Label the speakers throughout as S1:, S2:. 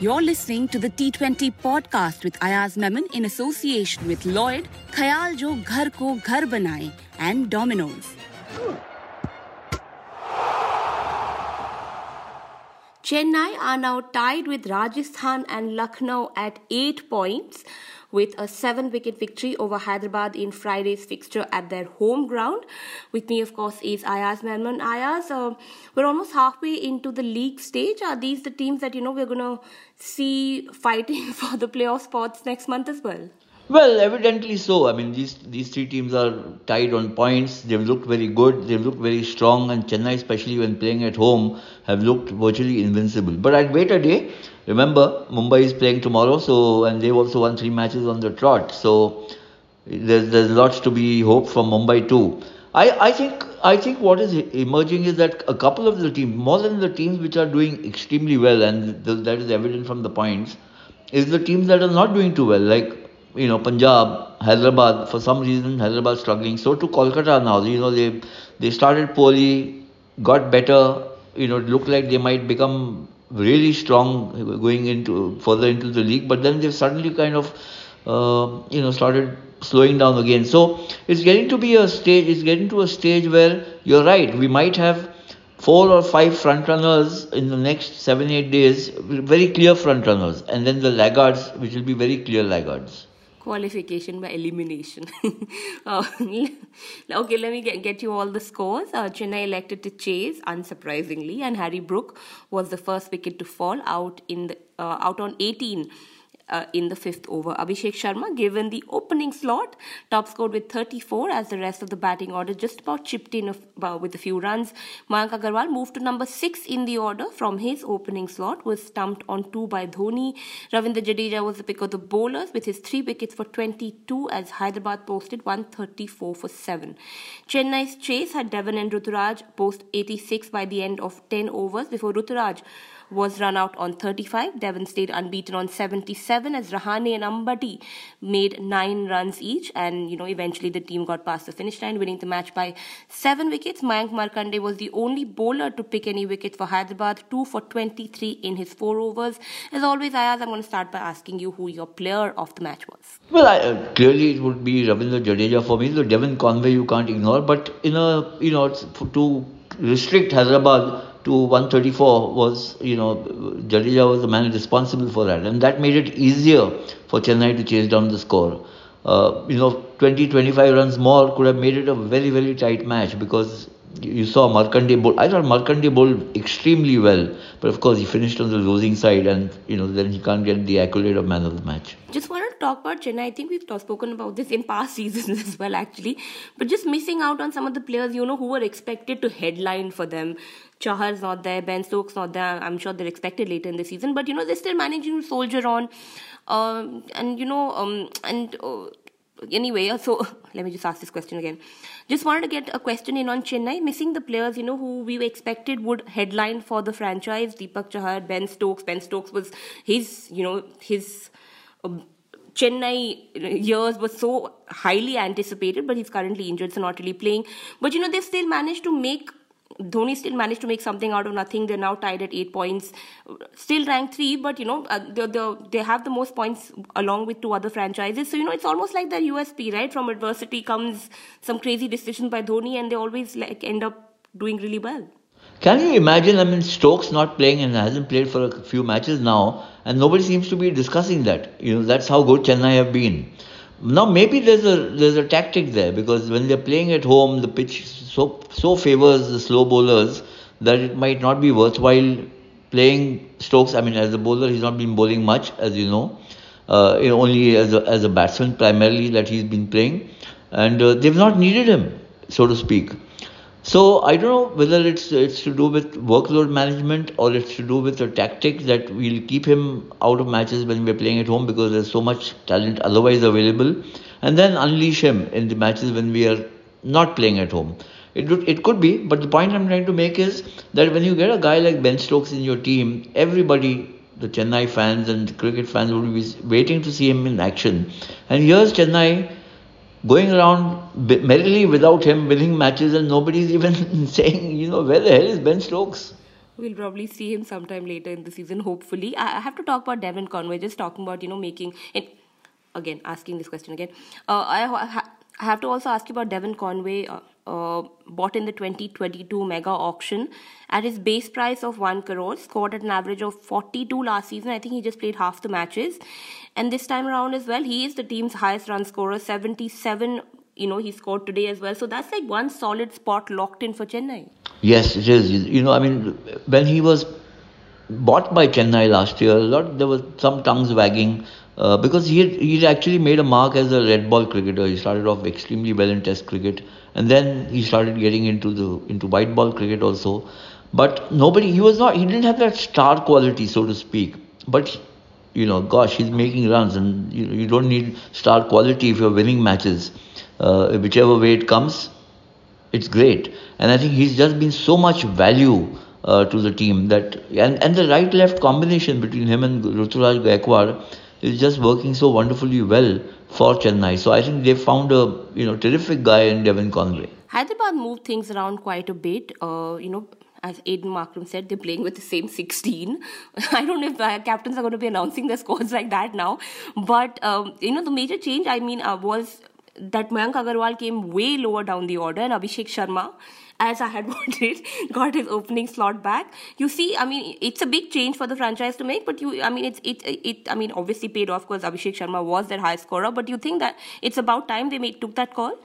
S1: You're listening to the T20 podcast with Ayaz Memon in association with Lloyd, Khayal Jo Ghar Ko Ghar Banaye, and Domino's. Chennai are now tied with Rajasthan and Lucknow at 8 points with a 7 wicket victory over Hyderabad in Friday's fixture at their home ground. With me, of course, is Ayaz Memon. Ayaz, uh, we're almost halfway into the league stage. Are these the teams that, you know, we're going to see fighting for the playoff spots next month as well?
S2: Well, evidently so. I mean, these these three teams are tied on points. They've looked very good. They've looked very strong, and Chennai, especially when playing at home, have looked virtually invincible. But I'd wait a day. Remember, Mumbai is playing tomorrow, so and they've also won three matches on the trot. So there's there's lots to be hoped from Mumbai too. I, I think I think what is emerging is that a couple of the teams, more than the teams which are doing extremely well, and that is evident from the points, is the teams that are not doing too well, like you know, Punjab, Hyderabad, for some reason, Hyderabad struggling. So to Kolkata now, you know, they they started poorly, got better. You know, it looked like they might become really strong going into further into the league, but then they've suddenly kind of, uh, you know, started slowing down again. So it's getting to be a stage. It's getting to a stage where you're right. We might have four or five front runners in the next seven eight days, very clear front runners, and then the laggards, which will be very clear laggards
S1: qualification by elimination. uh, okay, let me get, get you all the scores. Uh, Chennai elected to chase, unsurprisingly, and Harry Brook was the first wicket to fall out in the uh, out on 18 uh, in the fifth over. Abhishek Sharma, given the opening slot, top scored with 34 as the rest of the batting order just about chipped in uh, with a few runs. Mayank Agarwal moved to number six in the order from his opening slot, was stumped on two by Dhoni. Ravindra Jadeja was the pick of the bowlers with his three wickets for 22 as Hyderabad posted 134 for 7. Chennai's chase had Devon and Ruturaj post 86 by the end of 10 overs before Ruturaj was run out on 35. Devon stayed unbeaten on 77 as Rahane and Ambati made nine runs each. And, you know, eventually the team got past the finish line, winning the match by seven wickets. Mayank Markande was the only bowler to pick any wicket for Hyderabad, two for 23 in his four overs. As always, Ayaz, I'm going to start by asking you who your player of the match was.
S2: Well, I, uh, clearly it would be Ravindra Jadeja for me. The Devon Conway you can't ignore, but in a, you know, to restrict Hyderabad to 134 was, you know, Jadeja was the man responsible for that. And that made it easier for Chennai to chase down the score. Uh, you know, 20, 25 runs more could have made it a very, very tight match because you saw Markande bowl. I thought Markande bowled extremely well, but of course he finished on the losing side, and you know then he can't get the accolade of man of the match.
S1: Just wanted to talk about Chennai. I think we've spoken about this in past seasons as well, actually. But just missing out on some of the players, you know, who were expected to headline for them. Chahar's not there, Ben Stokes not there. I'm sure they're expected later in the season, but you know they're still managing to soldier on, um, and you know, um, and. Uh, anyway, so let me just ask this question again. Just wanted to get a question in on Chennai, missing the players, you know, who we expected would headline for the franchise. Deepak Chahar, Ben Stokes. Ben Stokes was his, you know, his. Chennai years were so highly anticipated, but he's currently injured, so not really playing. But you know, they've still managed to make Dhoni still managed to make something out of nothing. They're now tied at eight points, still ranked three, but you know uh, they they have the most points along with two other franchises. So you know it's almost like their USP, right? From adversity comes some crazy decision by Dhoni, and they always like end up doing really well.
S2: Can you imagine? I mean, Stokes not playing and hasn't played for a few matches now, and nobody seems to be discussing that. You know, that's how good Chennai have been. Now maybe there's a there's a tactic there because when they're playing at home, the pitch so so favors the slow bowlers that it might not be worthwhile playing Stokes. I mean, as a bowler, he's not been bowling much, as you know. Uh, only as a, as a batsman primarily that he's been playing, and uh, they've not needed him, so to speak. So I don't know whether it's it's to do with workload management or it's to do with the tactics that we'll keep him out of matches when we're playing at home because there's so much talent otherwise available, and then unleash him in the matches when we are not playing at home. It it could be, but the point I'm trying to make is that when you get a guy like Ben Stokes in your team, everybody, the Chennai fans and cricket fans, will be waiting to see him in action. And here's Chennai going around merrily without him winning matches and nobody's even saying, you know, where the hell is Ben Stokes?
S1: We'll probably see him sometime later in the season, hopefully. I have to talk about Devon Conway, just talking about, you know, making it. Again, asking this question again. Uh, I, I have to also ask you about Devon Conway, uh, uh, bought in the 2022 mega auction at his base price of 1 crore, scored at an average of 42 last season. I think he just played half the matches. And this time around as well, he is the team's highest run scorer, 77. You know, he scored today as well. So that's like one solid spot locked in for Chennai.
S2: Yes, it is. You know, I mean, when he was bought by Chennai last year, a lot there was some tongues wagging uh, because he had, he actually made a mark as a red ball cricketer. He started off extremely well in Test cricket, and then he started getting into the into white ball cricket also. But nobody, he was not, he didn't have that star quality, so to speak. But you know, gosh, he's making runs, and you, you don't need star quality if you're winning matches. Uh, whichever way it comes, it's great. And I think he's just been so much value uh, to the team that, and, and the right left combination between him and Ruturaj Gaikwad is just working so wonderfully well for Chennai. So I think they found a you know terrific guy in Devon Conway.
S1: Hyderabad moved things around quite a bit. Uh, you know, as Aiden Markram said, they're playing with the same 16. I don't know if uh, captains are going to be announcing their scores like that now. But, um, you know, the major change, I mean, uh, was that Mayank Agarwal came way lower down the order and Abhishek Sharma as I had wanted, got his opening slot back. You see, I mean, it's a big change for the franchise to make, but you, I mean, it's it it, I mean, obviously paid off because Abhishek Sharma was their high scorer. But you think that it's about time they made took that call?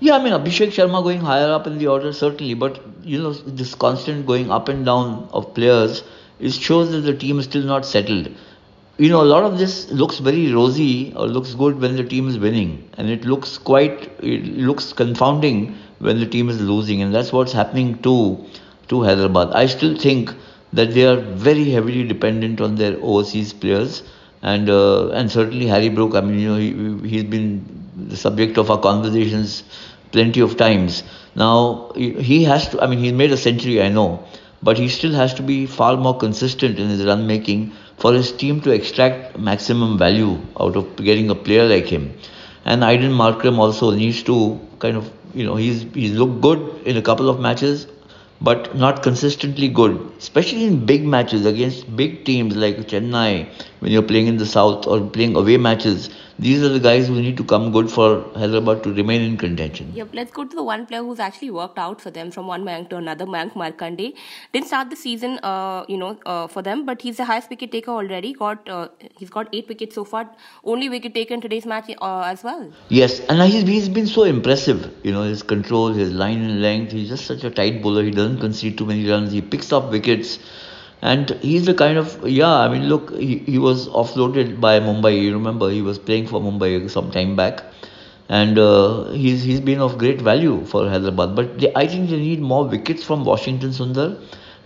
S2: Yeah, I mean, Abhishek Sharma going higher up in the order certainly, but you know, this constant going up and down of players it shows that the team is still not settled you know, a lot of this looks very rosy or looks good when the team is winning, and it looks quite, it looks confounding when the team is losing, and that's what's happening to to Hyderabad. I still think that they are very heavily dependent on their overseas players, and uh, and certainly Harry Brook. I mean, you know, he, he's been the subject of our conversations plenty of times. Now he has to. I mean, he's made a century, I know, but he still has to be far more consistent in his run making for his team to extract maximum value out of getting a player like him. And Aiden Markram also needs to kind of, you know, he's he's looked good in a couple of matches, but not consistently good, especially in big matches against big teams like Chennai when you're playing in the south or playing away matches these are the guys who need to come good for Hyderabad to remain in contention.
S1: Yep, let's go to the one player who's actually worked out for them from one Mayank to another, Mayank Markande. Didn't start the season, uh, you know, uh, for them, but he's the highest wicket taker already. Got uh, he's got eight wickets so far. Only wicket taker in today's match uh, as well.
S2: Yes, and he's he's been so impressive. You know, his control, his line and length. He's just such a tight bowler. He doesn't concede too many runs. He picks up wickets and he's the kind of yeah i mean look he, he was offloaded by mumbai. You remember he was playing for mumbai some time back. And uh, he's he's been of great value for hyderabad. But they, i think they need more wickets from washington sundar.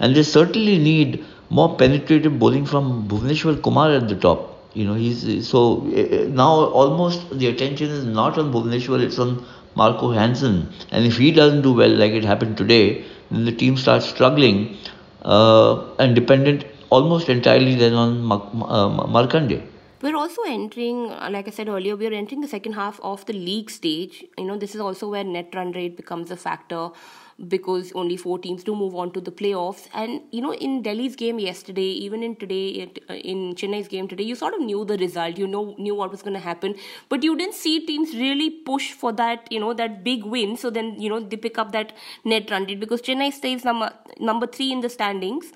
S2: And they certainly need more penetrative bowling from bhuvneshwar kumar at the top. You know he's so uh, now almost the attention is not on bhuvneshwar it's on marco jansen. And if he doesn't do well like it happened today then the team starts struggling and dependent almost entirely then on uh, Markande.
S1: We're also entering, like I said earlier, we're entering the second half of the league stage. You know, this is also where net run rate becomes a factor because only four teams do move on to the playoffs. And you know, in Delhi's game yesterday, even in today, uh, in Chennai's game today, you sort of knew the result. You know, knew what was going to happen, but you didn't see teams really push for that. You know, that big win. So then, you know, they pick up that net run rate because Chennai stays number number three in the standings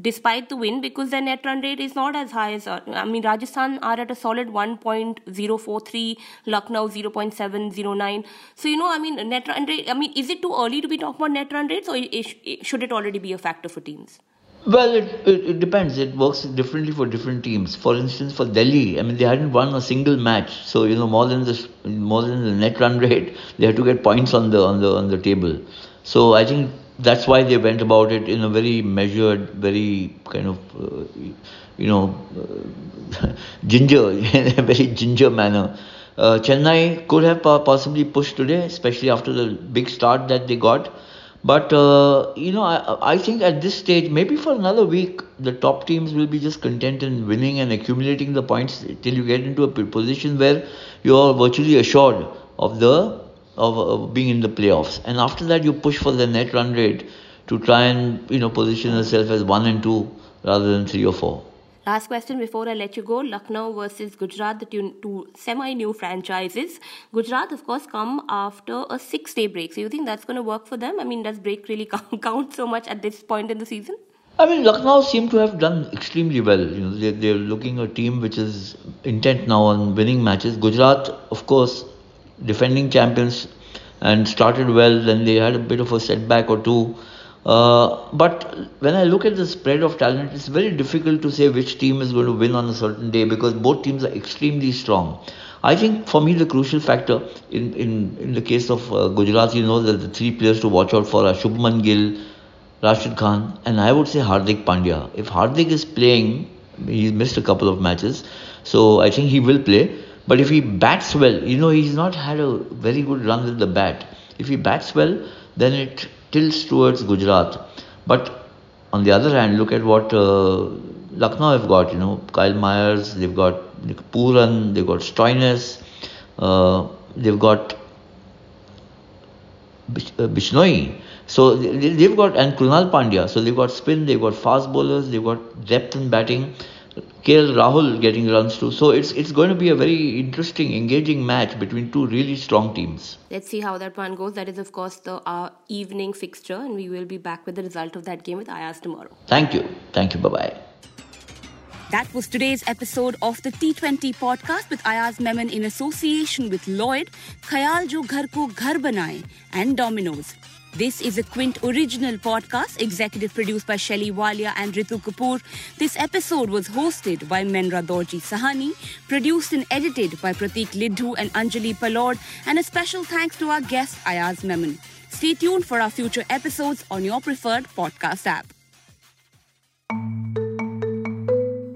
S1: despite the win because their net run rate is not as high as uh, I mean Rajasthan are at a solid 1.043 Lucknow 0.709 so you know I mean net run rate I mean is it too early to be talking about net run rates or should it already be a factor for teams
S2: well, it, it, it, depends. It works differently for different teams. For instance, for Delhi, I mean, they hadn't won a single match, so you know more than the more than the net run rate, they had to get points on the on the on the table. So I think that's why they went about it in a very measured, very kind of, uh, you know, uh, ginger, very ginger manner. Uh, Chennai could have possibly pushed today, especially after the big start that they got. But, uh, you know, I, I think at this stage, maybe for another week, the top teams will be just content in winning and accumulating the points till you get into a position where you're virtually assured of the of, being in the playoffs. And after that, you push for the net run rate to try and you know position yourself as one and two rather than three or four.
S1: Last question before I let you go Lucknow versus Gujarat, the two, two semi new franchises. Gujarat, of course, come after a six day break. So, you think that's going to work for them? I mean, does break really count so much at this point in the season?
S2: I mean, Lucknow seem to have done extremely well. You know, they're, they're looking a team which is intent now on winning matches. Gujarat, of course, defending champions and started well. Then they had a bit of a setback or two. Uh, but when I look at the spread of talent, it's very difficult to say which team is going to win on a certain day because both teams are extremely strong. I think for me the crucial factor in, in, in the case of uh, Gujarat, you know, that the three players to watch out for are Shubman Gill, Rashid Khan, and I would say Hardik Pandya. If Hardik is playing, he missed a couple of matches, so I think he will play. But if he bats well, you know, he's not had a very good run with the bat. If he bats well, then it tilts towards Gujarat. But on the other hand, look at what uh, Lucknow have got. You know, Kyle Mayers, they've got Pooran, they've got Stoinis, uh, they've got uh, Bishnoi. So they've got and Krunal Pandya. So they've got spin, they've got fast bowlers, they've got depth in batting. KL Rahul getting runs too. So it's it's going to be a very interesting, engaging match between two really strong teams.
S1: Let's see how that one goes. That is, of course, the uh, evening fixture, and we will be back with the result of that game with Ayaz tomorrow.
S2: Thank you. Thank you. Bye bye.
S1: That was today's episode of the T20 podcast with Ayaz Memon in association with Lloyd, Khayal Jo Ghar Ko Ghar Banaye, and Domino's. This is a Quint original podcast, executive produced by Shelly Walia and Ritu Kapoor. This episode was hosted by Menra Dorji Sahani, produced and edited by Pratik Lidhu and Anjali Palod, and a special thanks to our guest Ayaz Memon. Stay tuned for our future episodes on your preferred podcast app.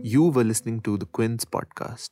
S3: You were listening to the Quint's podcast.